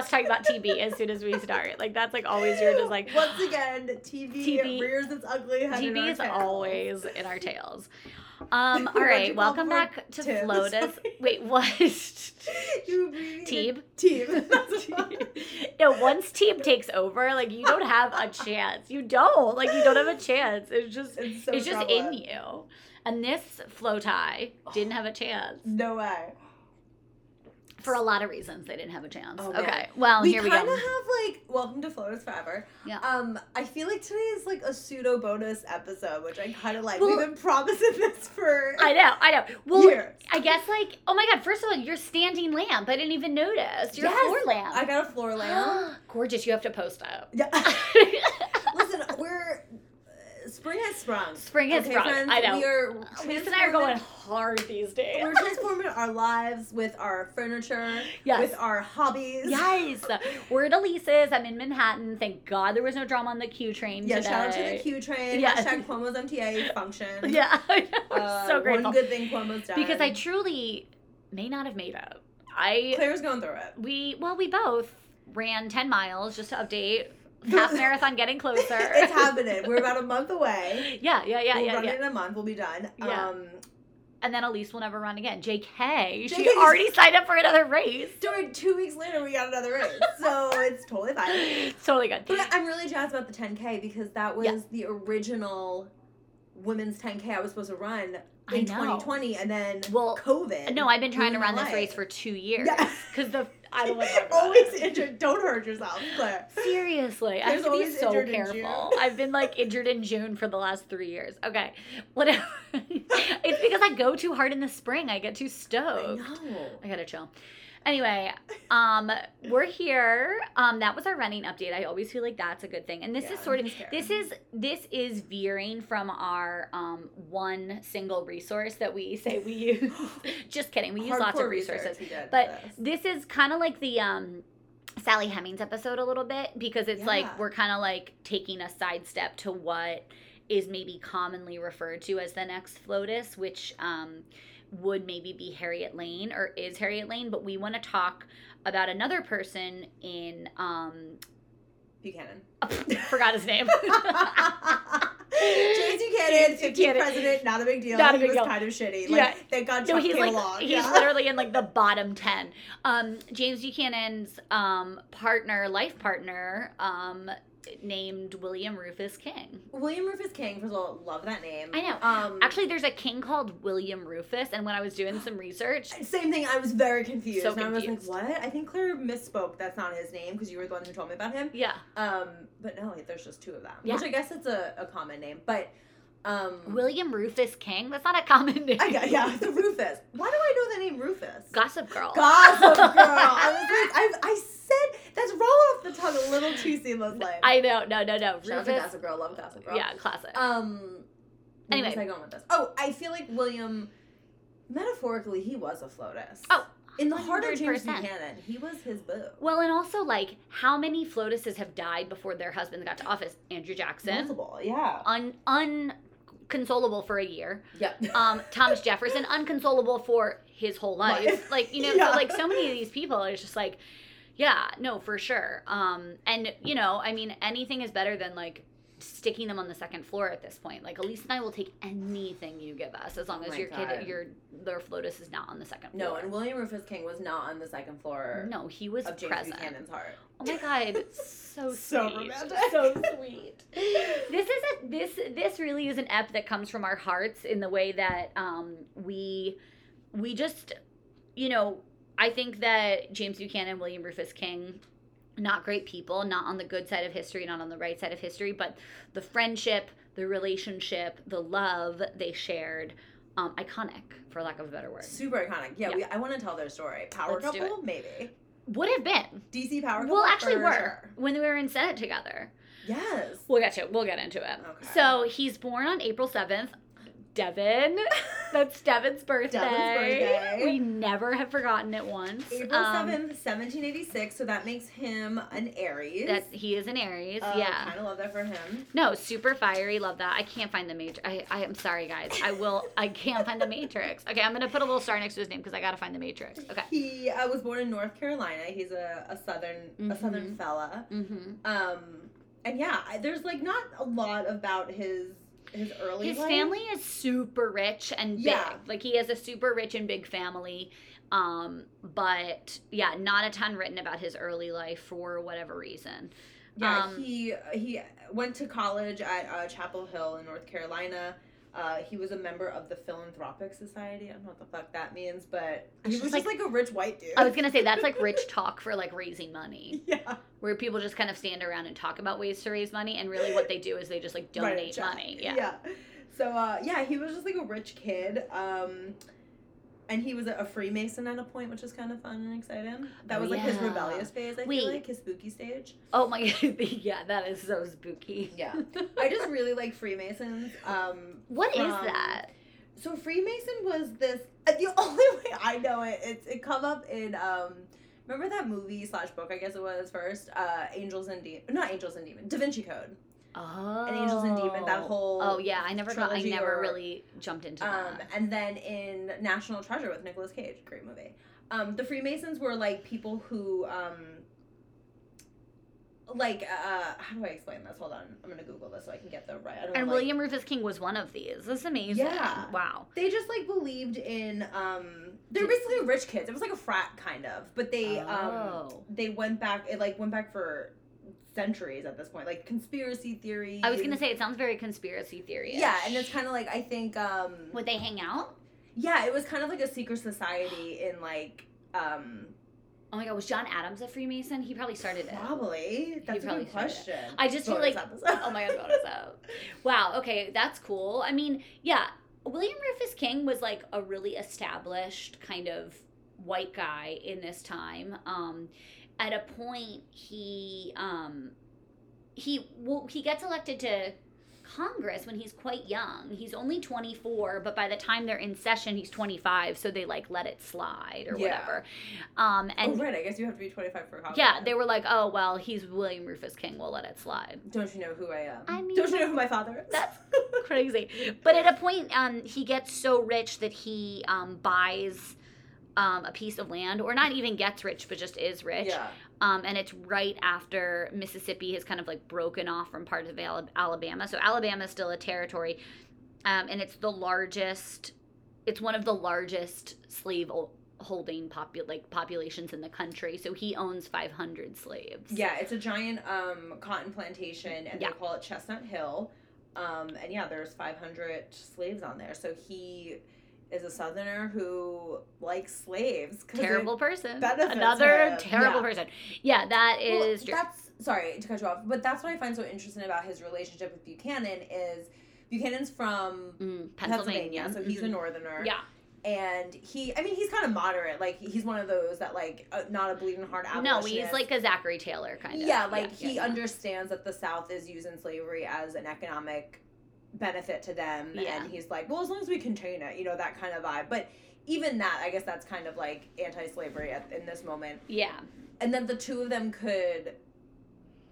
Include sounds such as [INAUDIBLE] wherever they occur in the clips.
just talking about TV as soon as we start. Like that's like always you're just like Once again, TV, [GASPS] TV rears its ugly head. in our TB is tails. always in our tails. [LAUGHS] Um, all right, welcome back to Tim, Flotus. [LAUGHS] Wait, what? [LAUGHS] Teeb? Teeb. no, once team takes over, like you don't have a chance. You don't. Like you don't have a chance. It's just It's so it's just in you. And this flow tie didn't have a chance. No way. For a lot of reasons, they didn't have a chance. Oh, man. okay, well, we here we go. We kind of have like welcome to Floaters Forever. Yeah. Um, I feel like today is like a pseudo bonus episode, which I kind of like. Well- We've been promising [LAUGHS] this for I know, I know. Well, years. I guess like, oh my god, first of all, your standing lamp. I didn't even notice. Your Yes, floor lamp. I got a floor lamp. [GASPS] Gorgeous. You have to post up. yeah. [LAUGHS] [LAUGHS] Spring has sprung. Spring has okay, sprung, Friends? I know. We are. Lisa and I are going hard these days. We're transforming our lives with our furniture, Yes. with our hobbies. Yes, we're at Elise's. I'm in Manhattan. Thank God there was no drama on the Q train Yeah, today. shout out to the Q train. Yeah. Hashtag Cuomo's MTA function. [LAUGHS] Yeah, I know. I'm Uh, so grateful One good thing Cuomo's done. because I truly may not have made up. I Claire's going through it. we well we both ran 10 miles just to update. [LAUGHS] Half marathon getting closer. [LAUGHS] it's happening. We're about a month away. [LAUGHS] Yeah, yeah, yeah, we'll yeah, run yeah. in a month. We'll be done. Yeah. Um, And then Elise will never run again. JK, she JK already signed up for another race. during two weeks later, we got another race, so it's totally fine. It's totally good. But I'm really jazzed about the 10K because that was Yeah. the original women's 10K I was supposed to run in 2020, and then Well, COVID. No, I've been trying to run this race for two years. Yeah. Because the I don't want to always it. injured. Don't hurt yourself, Claire. [LAUGHS] Seriously, I There's have to be so careful. I've been like injured in June for the last three years. Okay, whatever. [LAUGHS] it's because I go too hard in the spring. I get too I stoked. know. I gotta chill. Anyway, um, we're here. Um, that was our running update. I always feel like that's a good thing. And this Yeah, is sort of this is this is veering from our um one single resource that we [LAUGHS] say we use. [GASPS] Just kidding. We use lots of Hardcore research resources. But this. this is kind of like the um Sally Hemings episode a little bit because it's Yeah. like we're kind of like taking a sidestep to what is maybe commonly referred to as the next FLOTUS, which um, would maybe be Harriet Lane or is Harriet Lane, but we want to talk about another person in um Buchanan. [LAUGHS] forgot his name. [LAUGHS] James Buchanan, 15th president, not a big deal. Not a he big was deal. kind of shitty. Like, Yeah. thank God No, he's came like along. he's yeah. [LAUGHS] literally in like the bottom ten. Um, James Buchanan's um partner, life partner, um, named William Rufus King. William Rufus King, first of all, love that name. I know. Um, Actually, there's a king called William Rufus, and when I was doing some research, [GASPS] same thing. I was very confused. So and I was like, what? I think Claire misspoke. That's not his name because you were the one who told me about him. yeah, Um, but no, there's just two of them. Yeah. Which I guess it's a, a common name. But, um, William Rufus King. That's not a common name. I yeah, the Rufus. Why do I know the name Rufus? Gossip Girl. Gossip Girl. [LAUGHS] I was like, I, I said, that's rolling off the tongue a little too seamlessly. I know. No, no, no. Shout out to Rufus. Gossip Girl. Love Gossip Girl. Yeah, classic. Um. Where Anyway. was I going with this? Oh, I feel like William, metaphorically, he was a FLOTUS. Oh, in the heart of James Buchanan, he was his boo. well, and also like how many FLOTUSes have died before their husbands got to office? Andrew Jackson, Multiple, yeah. un unconsolable for a year. Yeah. [LAUGHS] Um, Thomas Jefferson, unconsolable for his whole life. Life. Like you know, [LAUGHS] Yeah. so like so many of these people, it's just like, yeah, no, for sure. Um, and you know, I mean, anything is better than like sticking them on the second floor at this point. Like Elise and I will take anything you give us as long Oh as my your God. kid, your their FLOTUS is not on the second floor. no, and William Rufus King was not on the second floor no, he was of James present. Buchanan's heart. Oh my god, so [LAUGHS] So sweet. romantic. So sweet. [LAUGHS] This is a this this really is an ep that comes from our hearts in the way that um we we just you know, I think that James Buchanan, and William Rufus King, not great people, not on the good side of history, not on the right side of history, but the friendship, the relationship, the love they shared, um, iconic, for lack of a better word. Super iconic. Yeah, Yeah. We, I want to tell their story. Power Let's couple, maybe. Would have been. DC Power couple. Well, actually, were sure. when we were in Senate together. Yes. We'll get to it. we'll get into it. Okay. So he's born on April seventh. Devin. [LAUGHS] That's Devin's birthday. birthday. We never have forgotten it once. April Um, 7th, 1786. So that makes him an Aries. That he is an Aries. Uh, yeah. Kind of love that for him. No, super fiery. Love that. I can't find the major. I, I am sorry, guys. I will. I can't find the Matrix. Okay, I'm gonna put a little star next to his name because I gotta find the Matrix. Okay. He uh, was born in North Carolina. He's a, a southern a Mhm. southern fella. Mm-hmm. Um, and yeah, I- there's like not a lot about his his early His life. family is super rich and big. Yeah. Like he has a super rich and big family. Um, but yeah, not a ton written about his early life for whatever reason. Yeah, Um, he he went to college at uh, Chapel Hill in North Carolina. Uh, he was a member of the Philanthropic Society. I don't know what the fuck that means, but he was just just like, a rich white dude. I was gonna say that's like rich [LAUGHS] talk for like raising money, yeah, where people just kind of stand around and talk about ways to raise money, and really what they do is they just like donate check. money. Yeah. yeah. So uh, yeah, he was just like a rich kid. Um, and he was a Freemason at a point, which is kind of fun and exciting. That Oh, was like his rebellious phase. I Wait. feel like his spooky stage. Oh my god. [LAUGHS] yeah, that is so spooky. Yeah, [LAUGHS] I just really like Freemasons. Um, What is from- that? So Freemason was this. uh, The [LAUGHS] only way I know it, it's it come up in um. Remember that movie slash book? I guess it was first. Uh, Angels and Demons, not Angels and Demons, Da Vinci Code. Oh. Angels and Demons, that whole Oh yeah, I never got. I never or- really jumped into Um, that. and then in National Treasure with Nicolas Cage, great movie. Um, the Freemasons were like people who um. Like uh, how do I explain this? Hold on, I'm gonna Google this so I can get the right. I don't And like- William Rufus King was one of these. This is amazing. Yeah. Wow. they just like believed in um they're basically rich kids it was like a frat kind of but they um Oh. they went back it like went back for centuries at this point like conspiracy theories I was gonna say it sounds very conspiracy theory. yeah and it's kind of like i think um Would they hang out? yeah it was kind of like a secret society in like um Oh my god, was John Adams a Freemason? He probably started it. probably that's a probably good started it. question I just feel like oh my god, bonus [LAUGHS] up. Wow. Okay, that's cool. I mean, yeah, William Rufus King was like a really established kind of white guy in this time. Um, at a point, he um, he well, he gets elected to Congress when he's quite young. He's only 24, but by the time they're in session, he's 25. So they like let it slide or Yeah. whatever. Um, and oh right i guess you have to be 25 for Congress. yeah, they were like, oh well, he's William Rufus King. We'll let it slide. don't you know who i am I mean, don't you know who my father is That's [LAUGHS] crazy. But at a point, um, he gets so rich that he um, buys um, a piece of land, or not even gets rich, but just is rich. yeah Um, and it's right after Mississippi has kind of like broken off from part of Alabama. So Alabama is still a territory, um, and it's the largest. It's one of the largest slave holding popu- like populations in the country. So he owns 500 slaves. Yeah, it's a giant um, cotton plantation, and Yeah. they call it Chestnut Hill. Um, and yeah, there's 500 slaves on there. So he is a Southerner who likes slaves. terrible person. Another terrible Yeah. person. Yeah, that is Well, that's sorry to cut you off, but that's what I find so interesting about his relationship with Buchanan is Buchanan's from Mm, Pennsylvania, Pennsylvania. so he's a Mhm. northerner. Yeah. And he, I mean, he's kind of moderate. Like he's one of those that like uh, not a bleeding heart No, he's like a Zachary Taylor kind of. Yeah, like he yeah. understands that the South is using slavery as an economic benefit to them, Yeah. and he's like, well, as long as we contain it, you know, that kind of vibe. But even that, I guess that's kind of like anti-slavery at, in this moment. Yeah. And then the two of them could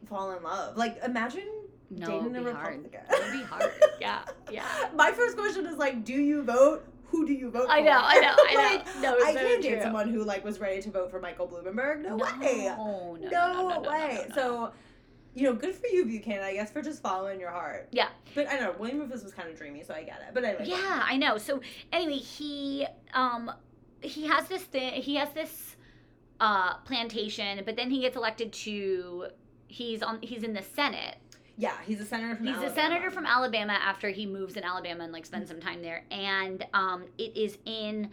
fall in love. Like, imagine No, dating a. Republican. It would be hard. [LAUGHS] Yeah, yeah. My first question is like, do you vote? Who do you vote I for? know, I know, I [LAUGHS] know. No, I can't date someone who like was ready to vote for Michael Bloomberg. No, way. no, no, no, way. So, you know, good for you, Buchanan, I guess, for just following your heart. Yeah. But I don't know, William Rufus was kind of dreamy, so I get it. But anyway. Yeah, I know. So anyway, he um he has this thing. He has this uh plantation, but then he gets elected to. He's on. He's in the Senate. Yeah, he's a senator from He's Alabama. a senator from Alabama after he moves in Alabama and like spends some time there. And um, it is in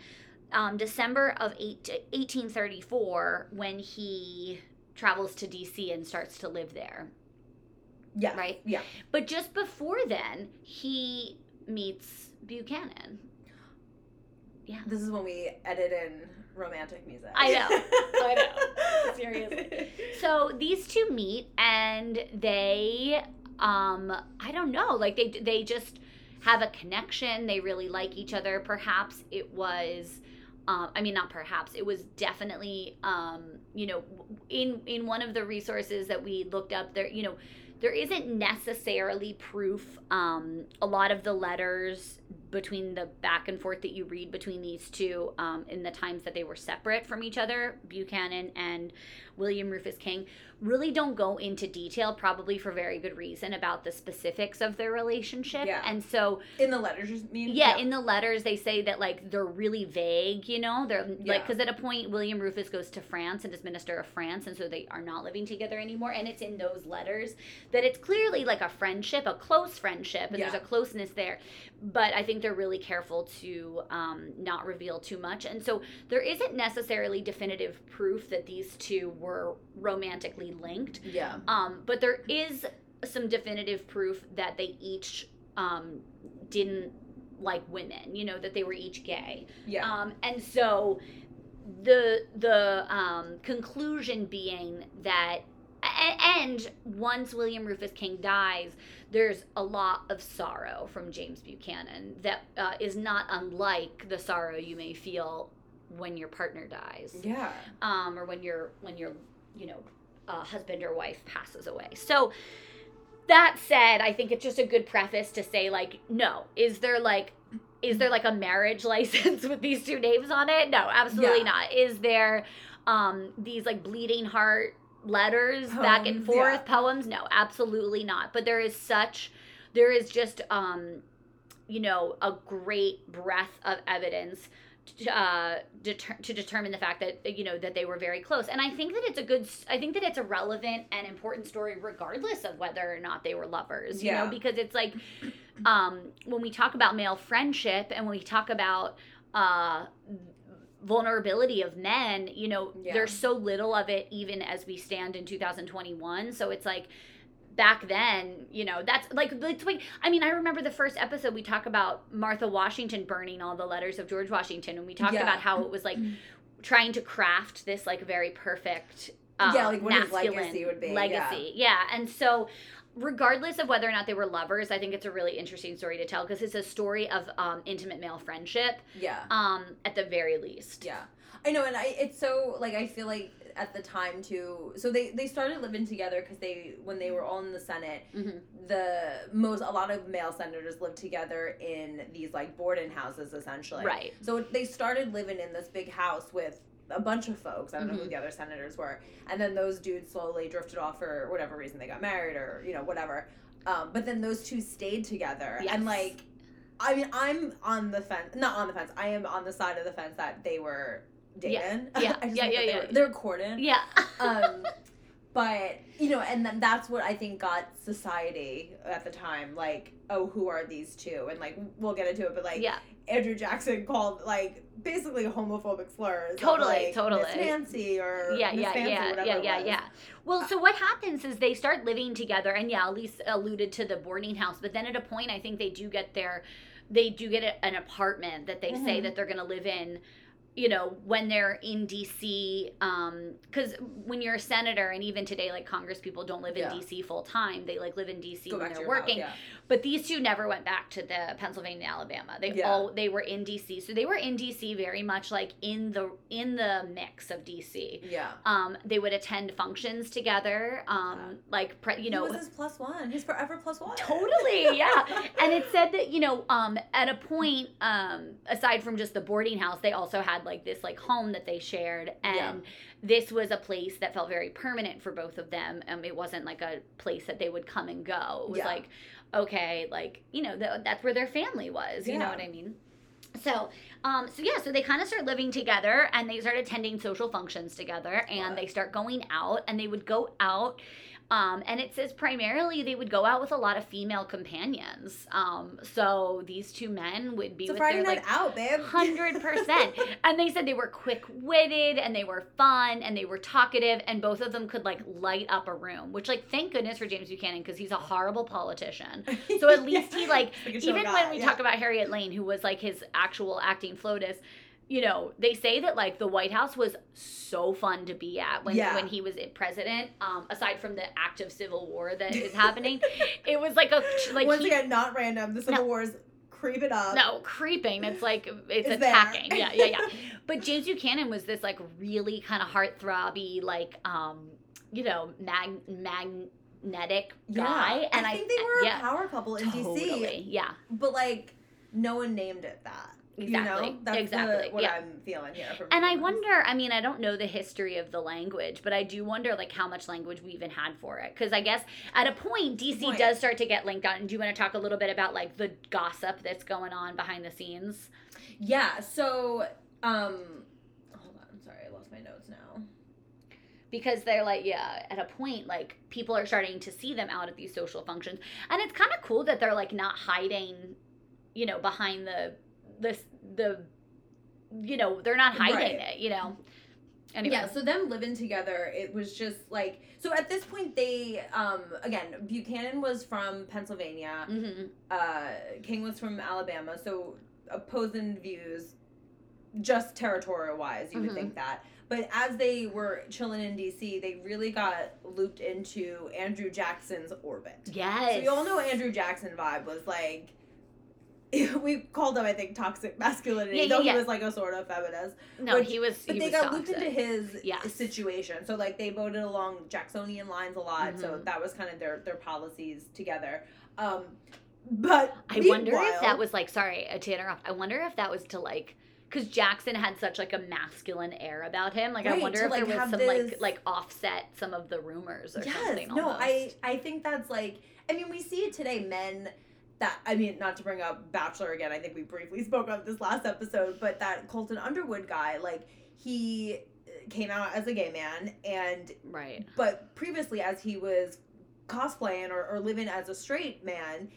um, December of eight, 1834 when he travels to DC and starts to live there. Yeah. Right? Yeah. But just before then, he meets Buchanan. Yeah. This is when we edit in romantic music. I know. [LAUGHS] I know. Seriously. So these two meet and they um I don't know, like they they just have a connection. They really like each other. Perhaps it was. Um, I mean, not perhaps. It was definitely, um, you know, in in one of the resources that we looked up there. You know, there isn't necessarily proof. Um, a lot of the letters between the back and forth that you read between these two um, in the times that they were separate from each other, Buchanan and William Rufus King, really don't go into detail, probably for very good reason, about the specifics of their relationship. Yeah. And so, In the letters, you mean? yeah, in the letters, they say that like they're really vague, you know? They're like, Yeah. because at a point, William Rufus goes to France and is minister of France, and so they are not living together anymore. And it's in those letters that it's clearly like a friendship, a close friendship, and there's a closeness there. But I think they're really careful to um, not reveal too much. And so there isn't necessarily definitive proof that these two were romantically linked. yeah. Um, but there is some definitive proof that they each um, didn't like women, you know, that they were each gay. Yeah. Um, and so the the um, conclusion being that and once William Rufus King dies, there's a lot of sorrow from James Buchanan that uh, is not unlike the sorrow you may feel when your partner dies yeah. um, or when your when your you know uh, husband or wife passes away. So that said, I think it's just a good preface to say like, no, is there like is there like a marriage [LAUGHS] license with these two names on it? No, absolutely Yeah. not. Is there um these like bleeding heart letters back and forth yeah. poems? No, absolutely not. But there is such there is just um you know a great breadth of evidence to, uh, deter- to determine the fact that you know that they were very close and i think that it's a good i think that it's a relevant and important story regardless of whether or not they were lovers you Yeah. know because it's like um when we talk about male friendship and when we talk about uh vulnerability of men you know Yeah. there's so little of it even as we stand in 2021 so it's like back then, you know, that's like that's like I mean, I remember the first episode we talk about Martha Washington burning all the letters of George Washington and we talked Yeah. about how it was like trying to craft this like very perfect Yeah, like what his masculine legacy would be, yeah. Legacy. Yeah. And so regardless of whether or not they were lovers, I think it's a really interesting story to tell because it's a story of um, intimate male friendship Yeah. um, at the very least. Yeah, I know, and I it's so like I feel like at the time too. So they they started living together because they when they were all in the Senate, Mhm. the most a lot of male senators lived together in these like boarding houses essentially. Right. So they started living in this big house with a bunch of folks. I don't know Mm-hmm. who the other senators were, and then those dudes slowly drifted off for whatever reason they got married or you know whatever. Um, but then those two stayed together, Yes. and like I mean, I'm on the fence. Not on the fence. I am on the side of the fence that they were dating. Yeah. [LAUGHS] Yeah, yeah, they yeah. Were, they were courting. Yeah. Um, [LAUGHS] but you know, and then that's what I think got society at the time like, oh, who are these two? And like, we'll get into it, but like, yeah. Andrew Jackson called like basically homophobic slurs. of, Totally, like, totally. Miss Nancy or yeah, Miss yeah, Fancy, yeah, whatever yeah, yeah, yeah. Well, so what happens is they start living together, and yeah, Elise alluded to the boarding house, but then at a point, I think they do get their, they do get a, an apartment that they say Mhm. that they're going to live in. You know, when they're in DC, because um, when you're a senator, and even today, like Congress people don't live in Yeah. DC full time. They like live in DC Go when they're your house, working. yeah. But these two never went back to the Pennsylvania, Alabama. They Yeah. all they were in DC, so they were in DC very much like in the in the mix of DC Yeah. um they would attend functions together um Yeah. like pre- you know he was his plus one. His forever plus one. totally yeah [LAUGHS] and it said that you know um at a point um aside from just the boarding house they also had like this like home that they shared and Yeah. this was a place that felt very permanent for both of them um it wasn't like a place that they would come and go it was Yeah. like okay like you know th- that's where their family was you know what i mean? So um so yeah so they kind of start living together and they start attending social functions together and they start going out and they would go out um, and it says primarily they would go out with a lot of female companions. Um, so these two men would be a with Friday their night like out, babe. hundred percent. [LAUGHS] And they said they were quick witted and they were fun and they were talkative and both of them could like light up a room. Which like thank goodness for James Buchanan because he's a horrible politician. [LAUGHS] So at least he like Like even when we yeah. talk about Harriet Lane, who was like his actual acting FLOTUS, you know, they say that like the White House was so fun to be at when Yeah. when he was president. Um, aside from the active civil war that is [LAUGHS] happening, it was like a like Once he, again, not random. The Civil No. War is creeping up. no creeping. It's like it's, It's there. attacking. Yeah, yeah, yeah. [LAUGHS] But James Buchanan was this like really kind of heartthrobby, like um, you know, mag magnetic Yeah, guy. And I think they were yeah, a power couple in DC. Yeah, but like no one named it that. Exactly, You know? That's exactly, The, what yeah. I'm feeling here. And I wonder. I mean, I don't know the history of the language, but I do wonder like how much language we even had for it. Because I guess at a point, DC Point. does start to get linked on. And do you want to talk a little bit about like the gossip that's going on behind the scenes? Yeah. So, um, hold on. Sorry, I lost my notes now. because they're like yeah at a point like people are starting to see them out at these social functions and it's kind of cool that they're like not hiding you know behind the the the you know they're not hiding Right. it you know anyway Yeah, so them living together, it was just like so. At this point, they um again Buchanan was from Pennsylvania, hmm uh, King was from Alabama, so opposing views, just territorial wise, you Mhm. would think that. But as they were chilling in DC, they really got looped into Andrew Jackson's orbit. yes So you all know Andrew Jackson vibe was like. [LAUGHS] We called him, I think, toxic masculinity, Yeah, yeah, though yeah. he was like a sort of feminist. no which- he was But he they was got toxic. looped into his Yes. situation. So like they voted along Jacksonian lines a lot. So Mhm. that was kind of their their policies together. Um, but i wonder if that was like sorry to interrupt i wonder if that was to like because Jackson had such like a masculine air about him. Like I wonder to, if there was some this- like like offset some of the rumors or yes. something. No, almost. I I think that's like I mean we see it today. Men that I mean not to bring up Bachelor again. I think we briefly spoke of this last episode, but that Colton Underwood guy, like he uh, came out as a gay man and right. but previously as he was cosplaying or, or living as a straight man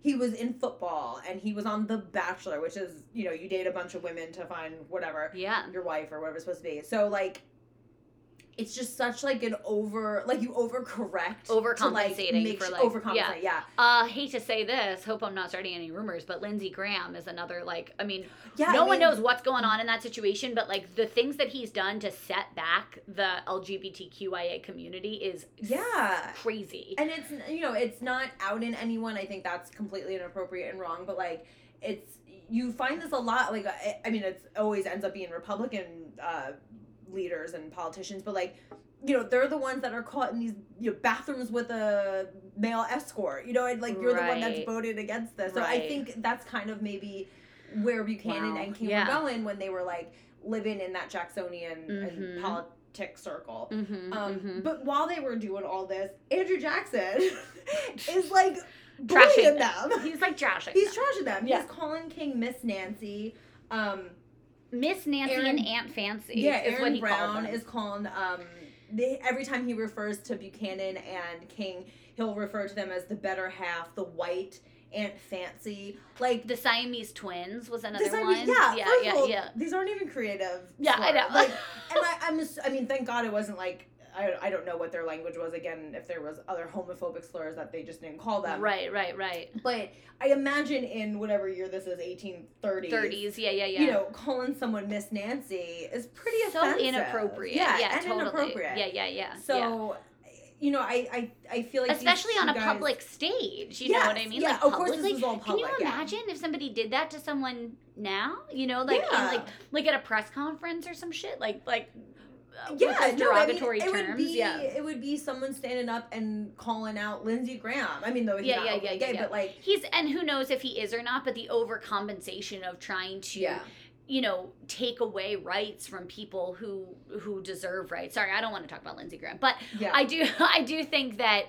he was in football and he was on the bachelor which is you know you date a bunch of women to find whatever Yeah. your wife or whatever it's supposed to be so like it's just such like an over like you overcorrect to, like, Overcompensating make for, like- overcompensate yeah Uh, hate to say this. Hope I'm not starting any rumors, but Lindsey Graham is another like. I mean, yeah no I one mean, knows what's going on in that situation, but like the things that he's done to set back the LGBTQIA community is yeah crazy. and it's you know it's not out in anyone i think that's completely inappropriate and wrong but like it's you find this a lot like i, I mean it's always ends up being republican uh, leaders and politicians but like you know they're the ones that are caught in these you know, bathrooms with a male escort you know and like you're the one that's voted against this so i think that's kind of maybe where buchanan Wow. and king Yeah. were going when they were like living in that jacksonian Mhm. and politic circle Mm-hmm, um, But while they were doing all this, Andrew Jackson [LAUGHS] is like Trashing them. He's like trashing. He's them. trashing them. Yeah. He's calling King Miss Nancy. Um, Miss Nancy Aaron- and Aunt Fancy. yeah, is what Aaron he Brown is calling. Um, they, every time he refers to Buchanan and King, he'll refer to them as the better half, the white Aunt Fancy. Like the Siamese twins was another I one. yeah, yeah, yeah, all, yeah. These aren't even creative. Yeah, I know. Like, [LAUGHS] and I, I'm, ass- I mean, thank God it wasn't like. I, I don't know what their language was again if there was other homophobic slurs that they just didn't call them right, right, right. But I imagine in whatever year this is, 1830s. 30s, yeah, yeah, yeah. You know, calling someone Miss Nancy is pretty so offensive. inappropriate. Yeah, Yeah, and totally. inappropriate. Yeah, yeah, yeah. yeah. So, you know, I, I, I feel like these especially on a guys- public stage. You know what I mean? yeah, like of course this is all public. Can you public, yeah. imagine if somebody did that to someone now? You know, like in, Yeah. like like at a press conference or some shit. Like like Uh, yeah, those no, I mean, derogatory it terms. would be yeah. it would be someone standing up and calling out Lindsey Graham. I mean, though he's Yeah, not yeah, yeah, gay, yeah. but like, He's and who knows if he is or not, but the overcompensation of trying to yeah, you know take away rights from people who who deserve rights. Sorry, I don't want to talk about Lindsey Graham, but yeah, I do [LAUGHS] I do think that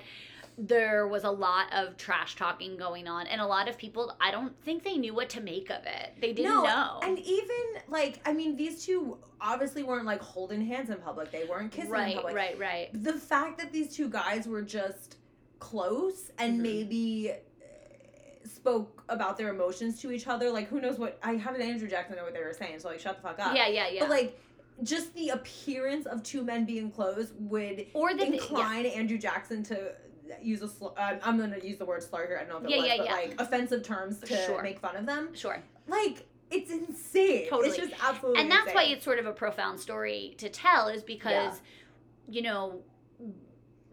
there was a lot of trash talking going on and a lot of people I don't think they knew what to make of it. They didn't No, know. And even like, I mean, these two obviously weren't like holding hands in public. They weren't kissing in right, public. right, right. the fact that these two guys were just close and Mhm. maybe uh, spoke about their emotions to each other like who knows what i how did andrew jackson know what they were saying so like shut the fuck up Yeah, yeah, yeah. but like just the appearance of two men being close would or that they- yeah. incline andrew jackson to use a sl- uh, i'm gonna use the word slur here i don't know if it Yeah, was yeah, but yeah. like offensive terms to Sure. make fun of them Sure. like it's insane Totally. it's just absolutely And that's why it's sort of a profound story to tell is because you know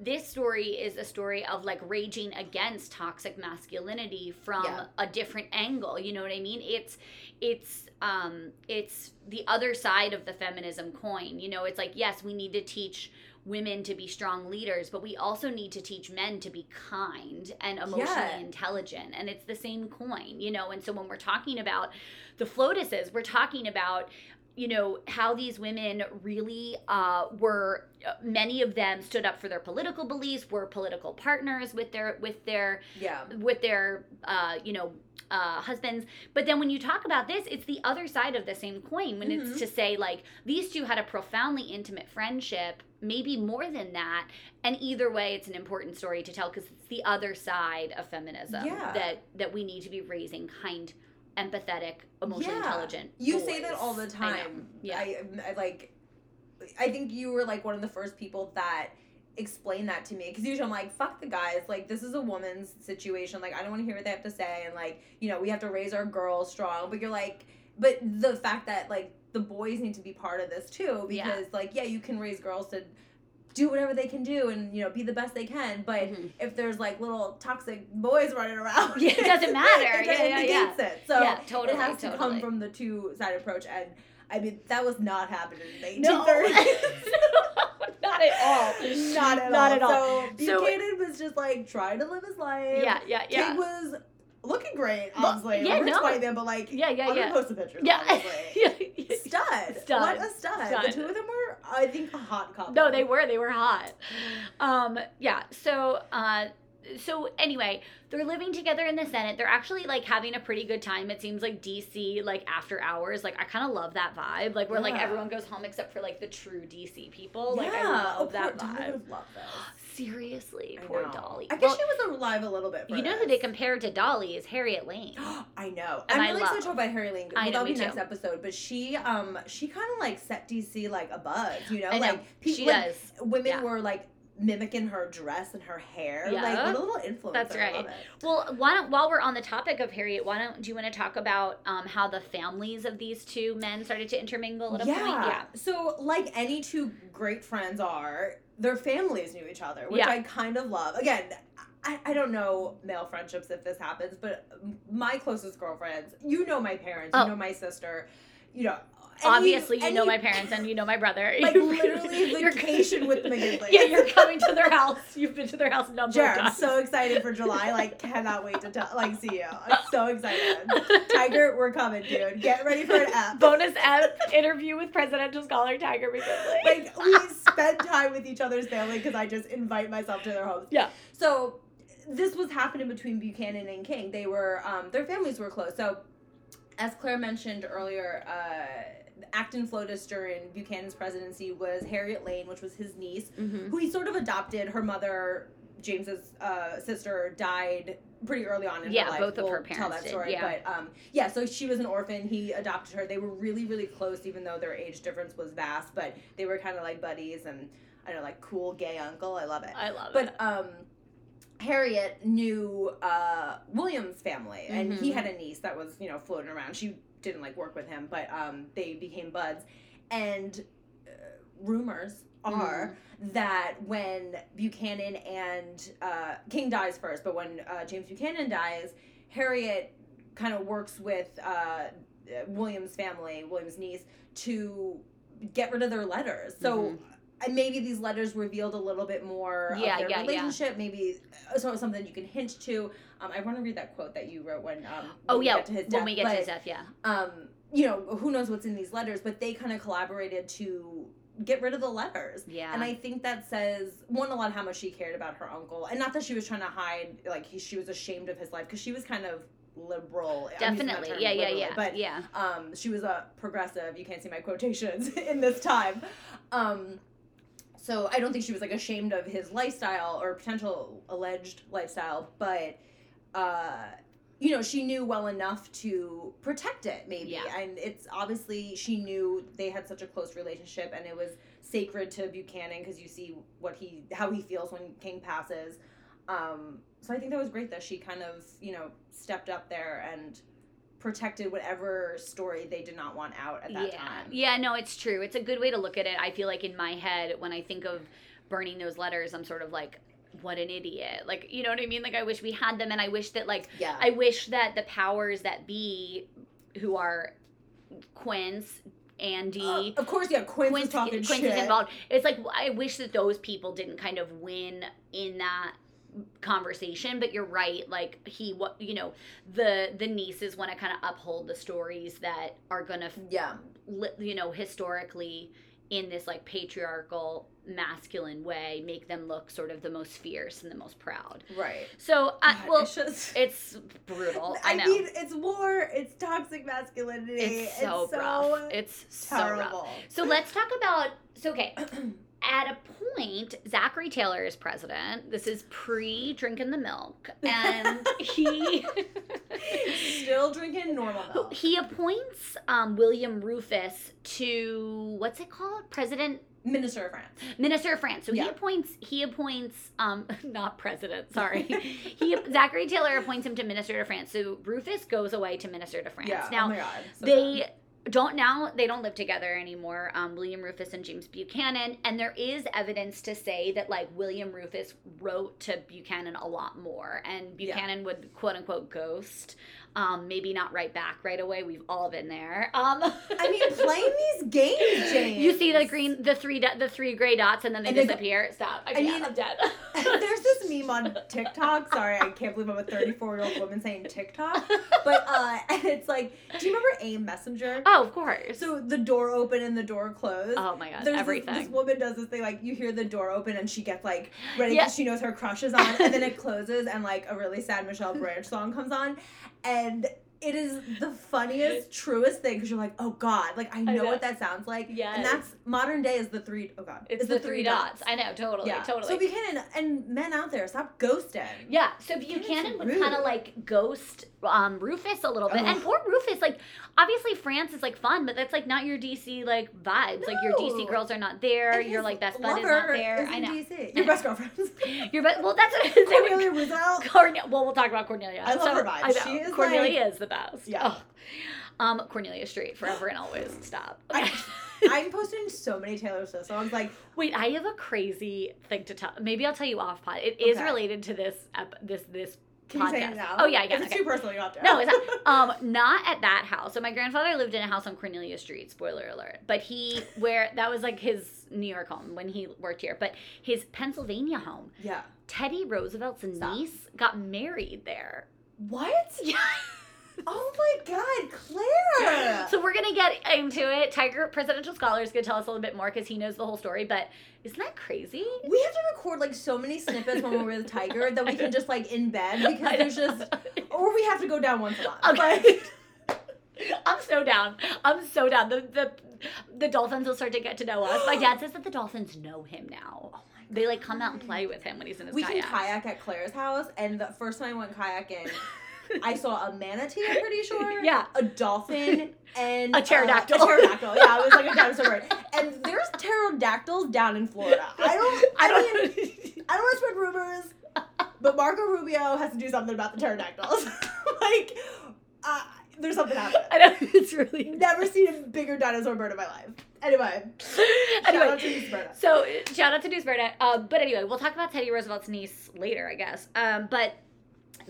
this story is a story of like raging against toxic masculinity from Yeah. a different angle. You know what I mean? It's it's um it's the other side of the feminism coin. You know, it's like yes, we need to teach women to be strong leaders, but we also need to teach men to be kind and emotionally Yeah. intelligent. And it's the same coin, you know. And so when we're talking about the FLOTUSes, we're talking about you know how these women really uh, were uh, many of them stood up for their political beliefs were political partners with their with their Yeah. with their uh, you know uh, husbands but then when you talk about this it's the other side of the same coin when Mhm. it's to say like these two had a profoundly intimate friendship maybe more than that and either way it's an important story to tell because it's the other side of feminism Yeah. that that we need to be raising kind empathetic emotionally Yeah. intelligent You say that all the I time. Yeah. I, I like. I think you were like one of the first people that explained that to me because usually I'm like, fuck the guys. Like this is a woman's situation. Like I don't want to hear what they have to say, and like you know we have to raise our girls strong. But you're like, but the fact that like the boys need to be part of this too Yeah. because like yeah you can raise girls to do whatever they can do and you know be the best they can but Mhm. if there's like little toxic boys running around Yeah, it doesn't [LAUGHS] matter. it, Yeah, it yeah, yeah. negates it so Yeah, totally, it has to totally. come from the two side approach and i mean that was not happening in the No. [LAUGHS] [LAUGHS] not at all. not at Not all at all. so So- buchanan was just like trying to live his life Yeah, yeah, yeah. King was looking great Well, honestly yeah, we're no. explaining them but like Yeah, yeah, i'm yeah. post a picture [LAUGHS] yeah. yeah. stud. Stud. What a stud. Stud. The two of them were, I think, a hot couple. No, they were. They were hot. Um, yeah. So, uh, so anyway, they're living together in the Senate. They're actually like having a pretty good time. It seems like DC, like after hours. Like I kind of love that vibe. Like where like everyone goes home except for like the true DC people. Like I Yeah. love Oh, that poor Dolley vibe. would've loved this. Seriously, I poor know. Dolley. I guess Well, she was alive a little bit. You know who they compared to Dolley is Harriet Lane. [GASPS] I know. And I'm I really love- excited to talk about Harry Lane. I Well, know, that'll be next too. episode. But she, um, she kind of like set DC like a buzz. You know, I know. like people, she like, does. women Yeah. were like mimicking her dress and her hair. Yeah. Like what a little influence. That's right. Well, why don't while we're on the topic of Harriet, why don't do you want to talk about um, how the families of these two men started to intermingle at a yeah. point? Yeah. So, like any two great friends are, their families knew each other, which Yeah. I kind of love. Again, I, I don't know male friendships if this happens, but my closest girlfriends, you know my parents, Oh. you know my sister, you know. Obviously, you know my parents and you know my brother. [LAUGHS] Like You- [LAUGHS] literally you're- vacation with the McGinleys. Yeah, you're coming to their house. [LAUGHS] You've been to their house a number Jared, of I'm so excited for July. Like, cannot wait to tell, like see you. I'm so excited. Tiger, we're coming, dude. Get ready for an app. Bonus app interview with presidential scholar Tiger McKinley. like we spend time with each other's family because I just invite myself to their homes. Yeah. So this was happening between Buchanan and King. They were um, their families were close. So as Claire mentioned earlier, uh, Acton Flotus during Buchanan's presidency was Harriet Lane, which was his niece, Mhm. who he sort of adopted. Her mother, James's uh, sister, died pretty early on in Yeah, her life. both of her parents. tell that did, story. yeah. But um, yeah, so she was an orphan. He adopted her. They were really, really close, even though their age difference was vast. But they were kind of like buddies, and I don't know, like cool gay uncle. I love it. I love it. But um, Harriet knew uh, William's family, and he Mhm. had a niece that was you know floating around. She didn't like work with him, but um, they became buds. And uh, rumors are that when Buchanan and uh, King dies first, but when uh, James Buchanan dies, Harriet kind of works with uh, William's family, William's niece, to get rid of their letters. So. Mhm. And maybe these letters revealed a little bit more Yeah, of their yeah, yeah. relationship. Maybe uh, so something you can hint to. Um, I want to read that quote that you wrote when. Um, oh when we yeah, get to his when death, we get but, to his death, yeah. um, you know, who knows what's in these letters, but they kind of collaborated to get rid of the letters. Yeah. And I think that says one a lot how much she cared about her uncle, and not that she was trying to hide like he, she was ashamed of his life because she was kind of liberal. I'm using that Definitely. Yeah, yeah, yeah. But yeah. um, she was a progressive. You can't see my quotations [LAUGHS] in this time. Um, so I don't think she was like ashamed of his lifestyle or potential alleged lifestyle, but uh, you know, she knew well enough to protect it, maybe. Yeah. And it's obviously she knew they had such a close relationship, and it was sacred to Buchanan because you see what he how he feels when King passes. Um, so I think that was great that she kind of you know stepped up there and protected whatever story they did not want out at that yeah. time. Yeah, no, it's true. It's a good way to look at it. I feel like in my head, when I think of burning those letters, I'm sort of like, what an idiot. Like, you know what I mean? Like, I wish we had them, and I wish that, like, Yeah. I wish that the powers that be, who are Quince, Andy, Uh, of course, yeah. Quince, Quince, is talking Quince shit. is involved. It's like I wish that those people didn't kind of win in that conversation but you're right like he what you know the the nieces want to kind of uphold the stories that are gonna Yeah. li- you know historically in this like patriarchal masculine way make them look sort of the most fierce and the most proud Right. so well it's just. [LAUGHS] it's brutal i, I, know mean, it's war. It's toxic masculinity. it's so rough it's so rough terrible. so let's talk about so okay [CLEARS THROAT] at a point, Zachary Taylor is president. This is pre drinking the milk, and [LAUGHS] he Still drinking normal milk. he appoints um, William Rufus to what's it called, president Minister of France. minister of France. So he appoints he appoints um [LAUGHS] not president. Sorry, [LAUGHS] he Zachary Taylor appoints him to minister to France. So Rufus goes away to minister to France. Yeah. Now oh my god. so they sad. Don't now they don't live together anymore um, william rufus and james buchanan. And there is evidence to say that like william rufus wrote to buchanan a lot more. And Yeah. buchanan would quote unquote ghost. Um, maybe not write back right away. We've all been there. Um, [LAUGHS] I mean, playing these games, James. you see the green the three do- the three gray dots and then they And they disappear. Stop. I, I mean- i'm dead. [LAUGHS] There's meme on TikTok. Sorry, I can't believe I'm a 34 year old woman saying TikTok. [LAUGHS] But uh, and [LAUGHS] it's like, do you remember AIM Messenger? oh of course So the door open and the door closed. oh my god There's this, everything this woman does this thing like you hear the door open and she gets like ready Yeah. because she knows her crush is on, and then it closes and like a really sad Michelle Branch song comes on, and it is the funniest, truest thing because you're like, oh god, like I know, know. what that sounds like. Yeah, and that's modern day is the three oh god, it's is the, three dots. i know totally yeah, totally So Buchanan and men out there, stop ghosting. Yeah, so Buchanan would kind of like ghost um, Rufus a little bit, and poor Rufus. Like, obviously France is like fun, but that's like not your DC like vibes. Like your DC girls are not there. Your like best bud is not there. is I know. DC. [LAUGHS] Your best girlfriends. Your best. Well, that's what I Cornelia Roosevelt. Cornelia. Well, we'll talk about Cornelia. I love her vibes. She is, Cornelia is the best. Yeah. Ugh. Um, Cornelia Street forever and always. [SIGHS] Stop. I- Okay. [LAUGHS] I'm [LAUGHS] posting so many Taylor Swift songs. Like, Wait, I have a crazy thing to tell. Maybe I'll tell you off pod. It is Okay. related to this ep- this this can you say Podcast. it now? Oh, yeah, yeah. can, If it's okay. too personal, you have to. No, it's not. [LAUGHS] Um, not at that house. So my grandfather lived in a house on Cornelia Street. Spoiler alert. But he where that was like his New York home when he worked here. But his Pennsylvania home, Yeah. Teddy Roosevelt's Stop. niece got married there. What? Yeah. Oh my God, Claire. So we're gonna get into it. Tiger presidential scholar is gonna tell us a little bit more because he knows the whole story. But isn't that crazy? we have to record like so many snippets when we're with Tiger [LAUGHS] that we can just like in bed because there's just, or we have to go down once a month. Okay. [LAUGHS] I'm so down. I'm so down. The the the dolphins will start to get to know us. My [GASPS] dad says that the dolphins know him now. Oh They like come out and play with him when he's in his We kayak. can kayak at Claire's house, and the first time I went kayaking, [LAUGHS] I saw a manatee. I'm pretty sure. [LAUGHS] Yeah. A dolphin and A pterodactyl. Uh, a pterodactyl. Yeah, it was like a dinosaur bird. And there's pterodactyls down in Florida. I don't. [LAUGHS] I don't. mean, I don't want to spread rumors, but Marco Rubio has to do something about the pterodactyls. [LAUGHS] like, uh, there's something happening. I know it's really Never seen a bigger dinosaur bird in my life. Anyway, shout out to anyway. Miss So shout out to Deuce Berta. Uh, but anyway, we'll talk about Teddy Roosevelt's niece later, I guess. Um, but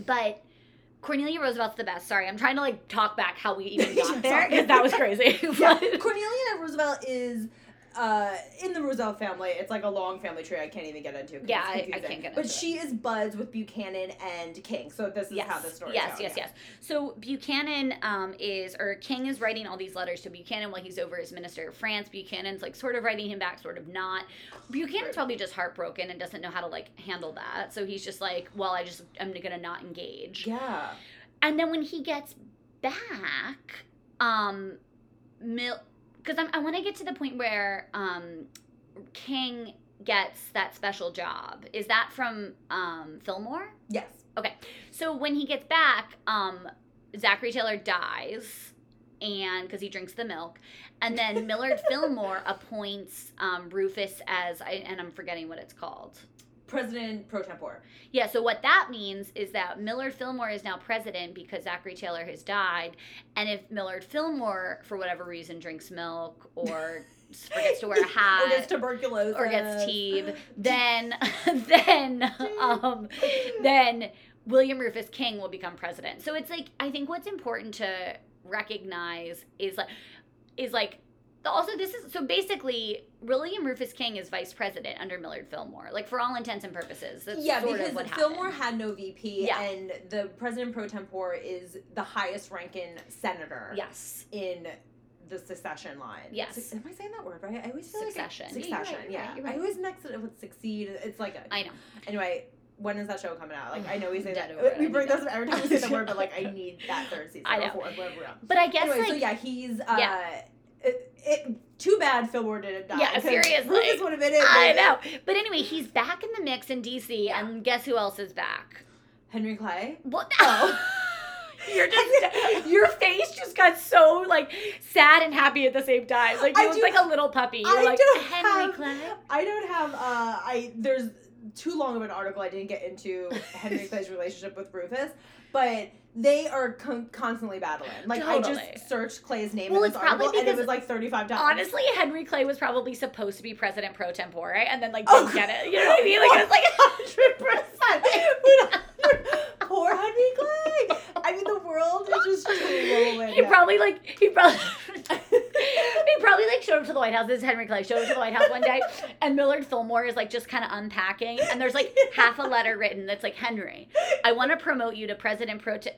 but Cornelia Roosevelt's the best. Sorry, I'm trying to like talk back how we even [LAUGHS] got there because that was crazy. Yeah, [LAUGHS] Cornelia Roosevelt is uh, in the Roosevelt family. It's like a long family tree. I can't even get into. Yeah, I- I can't get But she is buds with Buchanan and King. So this is yes, how the story. Is. Yes, yes, yes. So Buchanan um, is, or King is writing all these letters to Buchanan while he's over as Minister of France. Buchanan's like sort of writing him back, sort of not. Buchanan's Right. probably just heartbroken and doesn't know how to like handle that. So he's just like, well, I just I'm gonna not engage. Yeah. And then when he gets back, um, Mil, because I want to get to the point where um, King gets that special job. Is that from um, Fillmore? Yes. Okay. So when he gets back, um, Zachary Taylor dies, and because he drinks the milk, and then [LAUGHS] Millard Fillmore appoints um, Rufus as, I, and I'm forgetting what it's called. President pro tempore. Yeah, so what that means is that Millard Fillmore is now president because Zachary Taylor has died. And if Millard Fillmore, for whatever reason, drinks milk or [LAUGHS] forgets to wear a hat or gets tuberculosis or gets TB, [GASPS] then [LAUGHS] then [LAUGHS] um then William Rufus King will become president. So it's like I think what's important to recognize is like is like also this is so basically William Rufus King is vice president under Millard Fillmore. Like for all intents and purposes. That's yeah, sort because of what Fillmore happened. had no VP, Yeah. and the president pro tempore is the highest ranking senator Yes. in the secession line. Yes. Am I saying that word right? I always feel Succession. like Yeah, succession. right, yeah, right, right. I always mix it with succeed. It's like a, I know. anyway. When is that show coming out? Like I know we say [SIGHS] Dead that over we bring this every time we say the [LAUGHS] word, but like I need that third season. I know. or fourth, whatever we're on. But I guess anyway, like so yeah, he's uh, Yeah. It, too bad Fillmore didn't die. Yeah, seriously. Rufus would have been it. I know. But anyway, he's back in the mix in DC and guess who else is back? Henry Clay. What? Oh. [LAUGHS] You're just [LAUGHS] [LAUGHS] your face just got so like sad and happy at the same time. Like you I look like a little puppy. You're I like don't Henry have- Clay. I don't have uh I there's too long of an article I didn't get into Henry Clay's relationship with Rufus, but they are con- constantly battling. Like I just searched Clay's name Well, in this it's probably article and it was like 35 times. Honestly, Henry Clay was probably supposed to be president pro tempore, and then like Oh, didn't get it. You know what I mean? Like it was like [LAUGHS] 100%. Poor Henry Clay. I mean the world is just [LAUGHS] rolling. he probably like he probably [LAUGHS] he probably like showed up to the White House. This is Henry Clay showed up to the White House one day, [LAUGHS] and Millard Fillmore is like just kind of unpacking, and there's like half a letter written that's like Henry, I want to promote you to president pro. Te-.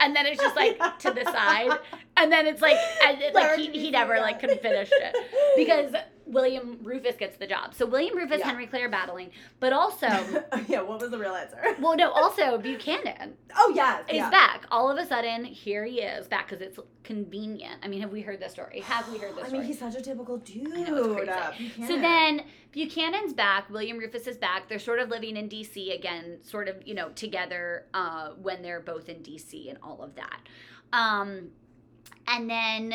And then it's just like to the side, and then it's like and it, like he, he never like couldn't finish it because William Rufus gets the job. So William Rufus, Yeah. Henry Clay are battling, but also [LAUGHS] yeah, what was the real answer? [LAUGHS] well no also Buchanan Oh yes, is yeah. back. All of a sudden, here he is back because it's convenient. I mean, have we heard this story? Have we heard this I story? mean, he's such a typical dude. Know. Uh, so then Buchanan's back. William Rufus is back. They're sort of living in D.C. again, sort of you know together uh, when they're both in D.C. and all of that. Um, and then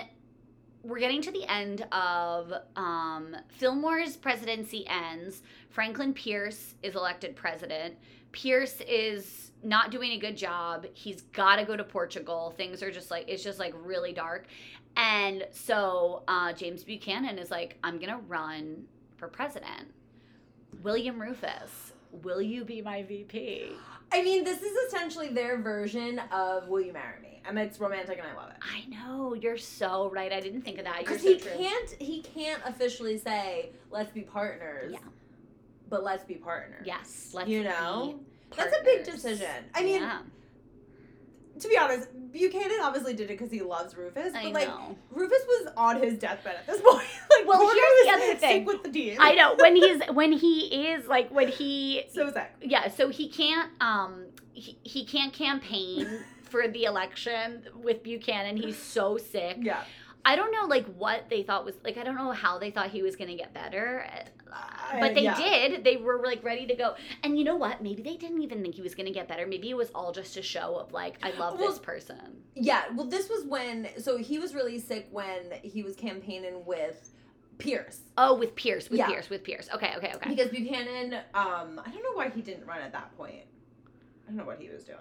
we're getting to the end of um, Fillmore's presidency ends. Franklin Pierce is elected president. Pierce is not doing a good job. He's got to go to Portugal. Things are just like it's just like really dark. And so uh, James Buchanan is like, I'm gonna run for president. William Rufus, will you be my VP? I mean, this is essentially their version of "Will You Marry Me?" and it's romantic, and I love it. I know you're so right. I didn't think of that. Because so he true. can't, he can't officially say "Let's be partners." Yeah. But let's be partners. Yes, let's You know? That's a big decision. I mean, Yeah, to be honest, Buchanan obviously did it because he loves Rufus, I like know. Rufus was on his deathbed at this [LAUGHS] point. like, Well, here's the other thing. Sick with the team. I know when he's [LAUGHS] when he is like when he So sick. yeah so he can't um he, he can't campaign [LAUGHS] for the election with Buchanan. He's so sick. Yeah. I don't know like what they thought was like I don't know how they thought he was gonna get better. But they yeah. did. They were like ready to go. And you know what? Maybe they didn't even think he was gonna get better. Maybe it was all just a show of like, I love Well, this person. Yeah, well, this was when. So he was really sick when he was campaigning with Pierce Oh, with Pierce, with Yeah. Pierce, with Pierce. Okay, okay, okay. because Buchanan. Um, I don't know why he didn't run at that point. I don't know what he was doing.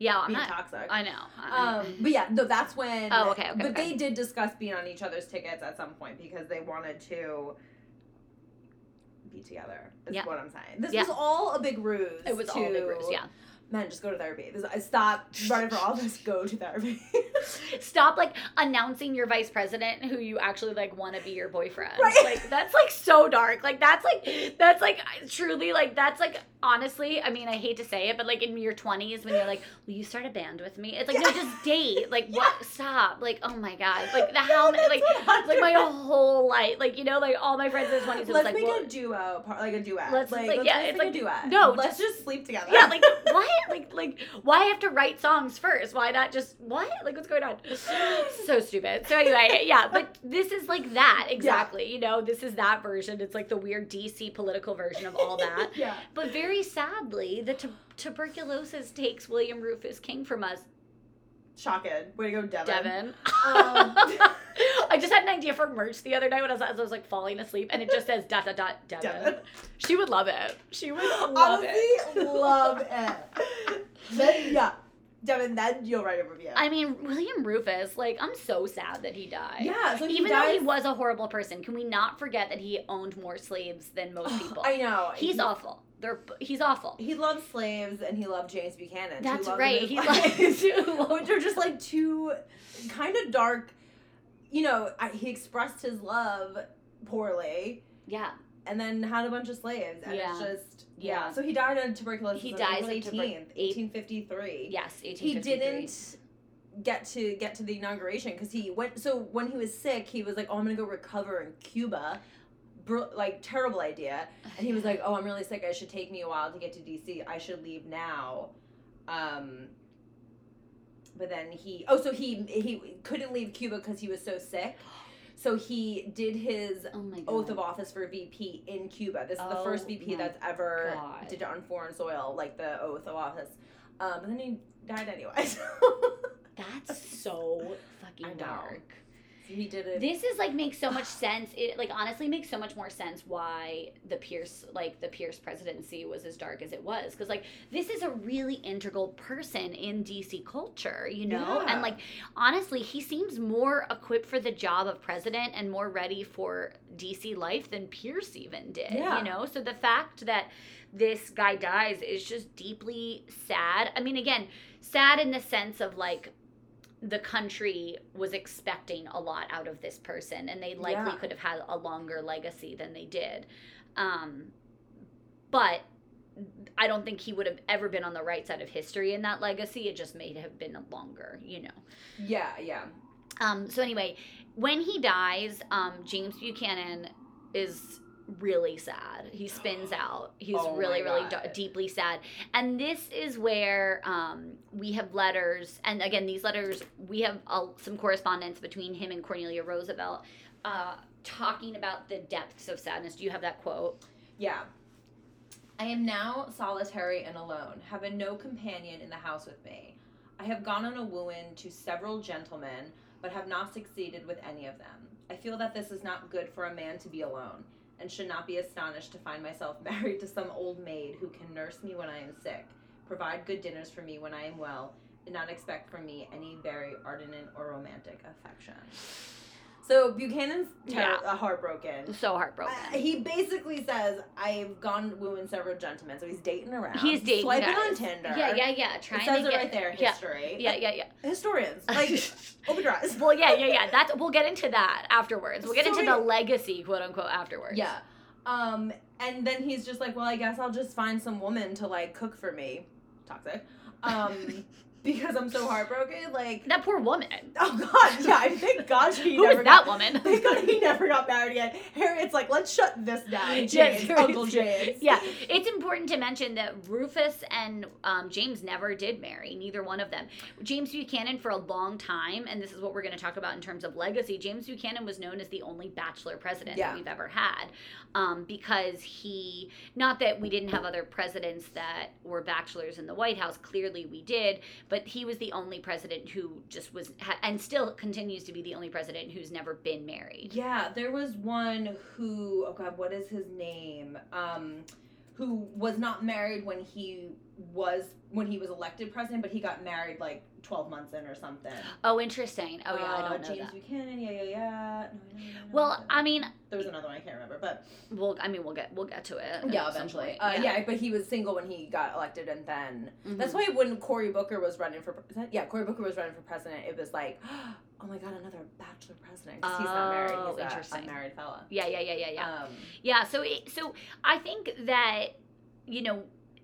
Yeah, I'm Being not. toxic. I know. um, but yeah, no, that's when. Oh, okay, okay, But okay. they did discuss being on each other's tickets at some point because they wanted to be together. Is Yeah. what I'm saying. This Yeah. was all a big ruse. it was to, all a big ruse. Yeah. Man, just go to therapy. This, I stop running for office. Go to therapy. [LAUGHS] Stop like announcing your vice president who you actually like want to be your boyfriend. Right. Like that's like so dark. Like that's like that's like truly like that's like honestly. I mean, I hate to say it, but like in your twenties when you're like, will you start a band with me? It's like no, just [LAUGHS] date. Like what? Stop. Like oh my god. Like the how [LAUGHS] like like my whole life. Like you know like all my friends in their twenties. Let's like make well, a duo, part, like a duet. Let's- like, like, let's, yeah, it's like- a duet. no, let's just- just sleep together. yeah, like [LAUGHS] what? Like like why have to write songs first? Why not just what? Like what's going on? [GASPS] So stupid. So anyway, yeah, but this is like that exactly. You know, this is that version. It's like the weird DC political version of all that. yeah. But very sadly, the tu- tuberculosis takes William Rufus King from us, Shocking. Way to go, Devin. Devin. Um, [LAUGHS] I just had an idea for merch the other night when I was, as I was like falling asleep, and it just says dot dot dot Devin. Devin. She would love it. She would love Honestly, it. love [LAUGHS] it. Then, yeah. Devin, then you'll write a review. I mean, William Rufus, like, I'm so sad that he died. yeah, so he Even dies, though he was a horrible person, can we not forget that he owned more slaves than most people? I know. He's he, awful. They're he's awful. He loved slaves and he loved James Buchanan. That's right. He life. loved [LAUGHS] which are just like two kind of dark. You know, I, he expressed his love poorly, Yeah. and then had a bunch of slaves, and Yeah. it's just yeah. Yeah. So he died of tuberculosis. He dies eighteenth, eighteen fifty three. Yes. He didn't get to get to the inauguration because he went. So when he was sick, he was like, "Oh, I'm gonna go recover in Cuba." Br- like terrible idea, and he was like, "Oh, I'm really sick. It should take me a while to get to DC. I should leave now." Um, but then he oh, so he he couldn't leave Cuba because he was so sick. So he did his Oh oath of office for VP in Cuba. This is the Oh first VP that's ever God. did it on foreign soil, like the oath of office. Um, and then he died anyway. [LAUGHS] [LAUGHS] So That's so fucking dark. He did it. This is like makes so much [SIGHS] sense. It like honestly makes so much more sense why the Pierce like the Pierce presidency was as dark as it was because like this is a really integral person in DC culture, you know? Yeah. And like honestly, he seems more equipped for the job of president and more ready for DC life than Pierce even did, Yeah. you know? So the fact that this guy dies is just deeply sad. I mean, again, sad in the sense of like the country was expecting a lot out of this person and they likely Yeah. could have had a longer legacy than they did um, but i don't think he would have ever been on the right side of history in that legacy it just may have been longer you know yeah, yeah. um, so anyway when he dies um, james buchanan is really sad. He spins [GASPS] out. He's Oh really really deeply sad. And this is where um, we have letters and again these letters we have uh, some correspondence between him and cornelia roosevelt uh, talking about the depths of sadness. Do you have that quote? Yeah. I am now solitary and alone, having no companion in the house with me. I have gone on a wooing to several gentlemen, but have not succeeded with any of them. I feel that this is not good for a man to be alone, and should not be astonished to find myself [LAUGHS] married to some old maid who can nurse me when I am sick, provide good dinners for me when I am well, and not expect from me any very ardent or romantic affection. So Buchanan's ter- Yeah. uh, heartbroken. so heartbroken Uh, he basically says, "I've gone wooing several gentlemen." So he's dating around. He's dating swiping guys. on Tinder. yeah yeah yeah Trying It says to it get right there. yeah History. yeah yeah yeah [LAUGHS] Historians [LAUGHS] like open your eyes. well yeah yeah yeah that's we'll get into that afterwards we'll get So into many- the legacy quote unquote afterwards Yeah. Um, and then he's just like, "Well, I guess I'll just find some woman to like cook for me." Toxic. Um, [LAUGHS] because I'm so heartbroken. Like, that poor woman oh god, yeah. I thank God he [LAUGHS] who never was that got- woman [LAUGHS] Thank God he never got married again. Harriet's like, let's shut this down. James, Yes, Uncle. James. [LAUGHS] yeah, it's important to mention that Rufus and um, James never did marry, neither one of them. James Buchanan, for a long time, and this is what we're going to talk about in terms of legacy, James Buchanan was known as the only bachelor president Yeah. that we've ever had um, because he, not that we didn't have other presidents that were bachelors in the White House, clearly we did, but he was the only president who just was, ha- and still continues to be the only president who's never been married. Yeah, there was one who, oh god, what is his name? Um, who was not married when he was when he was elected president, but he got married like twelve months in or something. Oh, interesting. Oh, yeah, I Uh, don't know James that. Buchanan, yeah, yeah, yeah. No, no, no, Well. I mean, there was another one I can't remember, but We'll, I mean, we'll get, we'll get to it. yeah, eventually. Uh, yeah. but he was single when he got elected, and then Mhm. that's why when Cory Booker was running for, that- yeah, Cory Booker was running for president. It was like, [GASPS] oh my god, another bachelor president because he's not married. Oh, He's a interesting. unmarried fella. Yeah, yeah, yeah, yeah, yeah. Um, yeah. So, it, so I think that you know,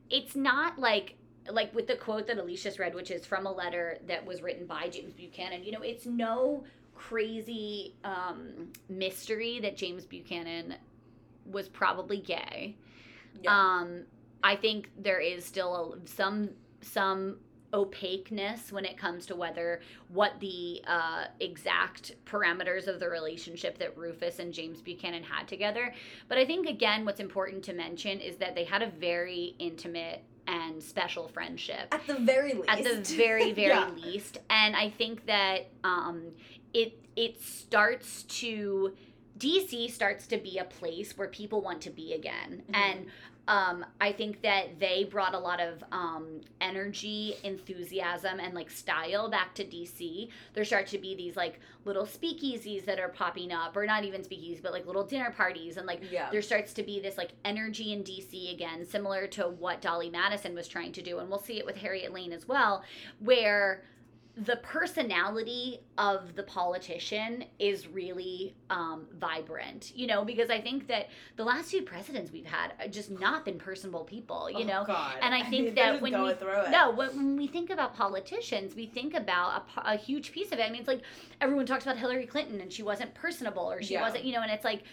it's not like like with the quote that Alicia just read, which is from a letter that was written by James Buchanan. You know, it's no crazy um, mystery that James Buchanan was probably gay. yeah. Um, I think there is still a, some some opaqueness when it comes to whether what the uh, exact parameters of the relationship that Rufus and James Buchanan had together. But I think again, what's important to mention is that they had a very intimate and special friendship At the very least. at the very [LAUGHS] very Yeah. least and i think that um it it starts to dc starts to be a place where people want to be again Mhm. and Um, I think that they brought a lot of um, energy, enthusiasm, and like style back to DC. There start to be these like little speakeasies that are popping up, or not even speakeasies, but like little dinner parties, and like Yeah. there starts to be this like energy in DC again, similar to what Dolley Madison was trying to do, and we'll see it with Harriet Lane as well, where the personality of the politician is really um, vibrant, you know, because I think that the last two presidents we've had are just not been personable people, you Oh, know. God. and I [LAUGHS] think mean, that when we-. No, when when we think about politicians, we think about a huge piece of it. I mean, it's like everyone talks about Hillary Clinton and she wasn't personable or she Yeah. wasn't, you know, and it's like,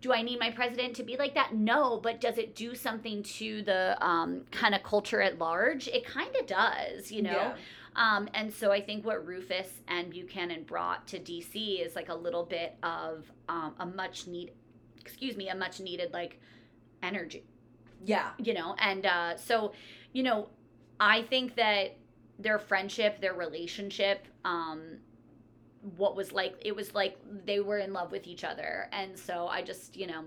do I need my president to be like that? No, but does it do something to the um, kind of culture at large? It kind of does, you know? Yeah. Um, and so I think what Rufus and Buchanan brought to DC is like a little bit of um, a much need, excuse me, a much needed like energy Yeah. you know and uh so you know i think that their friendship their relationship um what was like it was like they were in love with each other and so i just you know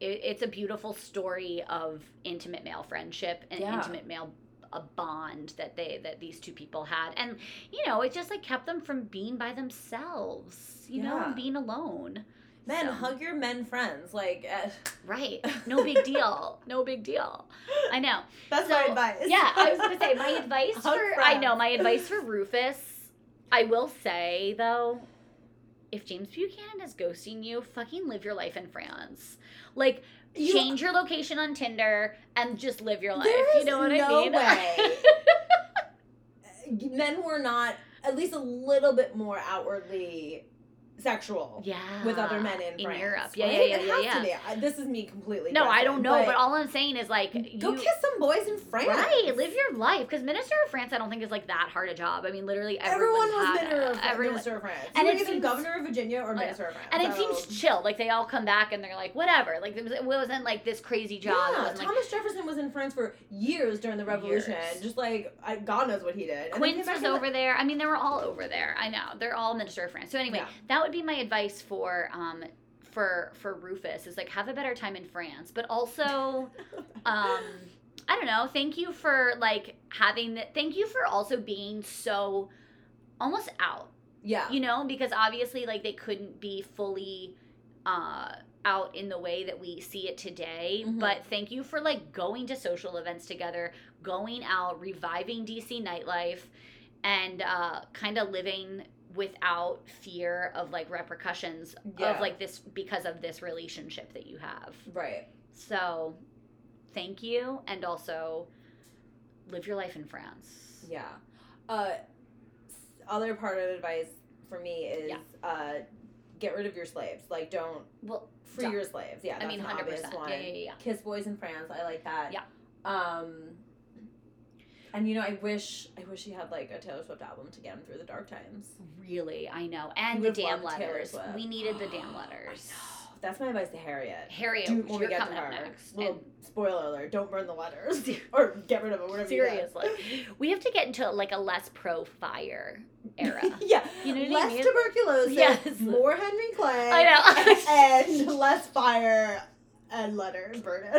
it, it's a beautiful story of intimate male friendship and Yeah. intimate male a bond that they that these two people had and you know it just like kept them from being by themselves you know and being alone Men, So- hug your men friends. Like, uh, right [LAUGHS] no big deal no big deal i know that's So, my advice. Yeah, I was gonna say my [LAUGHS] advice Hug for I know my advice for Rufus. I will say though, if James Buchanan is ghosting you, fucking live your life in France. Like You- change your location on Tinder and just live your life. You know what I mean? way. [LAUGHS] men were not at least a little bit more outwardly sexual yeah. with other men in, in France, Europe. Yeah, right? yeah, yeah, yeah, yeah. to be. I- This is me completely. No, I don't know, but, all I'm saying is like go you kiss some boys in France. Right, live your life because Minister of France, I don't think is like that hard a job. I mean, literally Everyone everyone, was minister of, everyone, minister of France. And you it were either governor of Virginia or oh, yeah. minister of France. And it so- seems chill. Like they all come back and they're like, whatever. Like it, was, it wasn't like this crazy job. Yeah, wasn't like Thomas Jefferson was in France for years during the Revolution. Years. Just like I, God knows what he did. Quince was over there. I mean, they were all over there. I know they're all Minister of France. So anyway, Yeah. that would be my advice for um for for Rufus is like have a better time in France, but also [LAUGHS] um I don't know. Thank you for like having that. Thank you for also being so almost out. Yeah. you know because obviously like they couldn't be fully uh out in the way that we see it today Mhm. but thank you for like going to social events together going out reviving dc nightlife and uh kind of living without fear of like repercussions Yeah. of like this because of this relationship that you have Right. so thank you and also live your life in france Yeah. Uh, other part of advice for me is Yeah. uh, get rid of your slaves. Like, don't well free Don't. your slaves. Yeah, i mean 100% obvious yeah, one. yeah yeah yeah Kiss boys in France. I like that. Yeah. Um. And you know, I wish I wish he had like a Taylor Swift album to get him through the dark times. Really, I know. And the damn letters. We needed the damn [GASPS] letters. That's my advice to Harriet. Harriet, Do, when we get to her. next. And spoiler alert: don't burn the letters [LAUGHS] or get rid of them. Whatever. you seriously, we have to get into like a less pro fire era. [LAUGHS] yeah. You know what I less mean? tuberculosis, Yes. more Henry Clay, I know, [LAUGHS] and less fire and letters burning.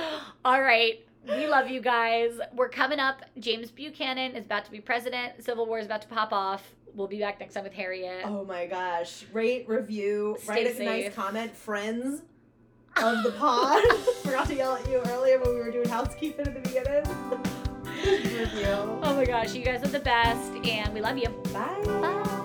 [GASPS] All right. We love you guys. We're coming up. James Buchanan is about to be president. Civil War is about to pop off. We'll be back next time with Harriet. Oh my gosh! Rate, review, Stay write a nice comment, friends [LAUGHS] of the pod. [LAUGHS] Forgot to yell at you earlier when we were doing housekeeping at the beginning. [LAUGHS] Oh my gosh, you guys are the best, and we love you. Bye. Bye.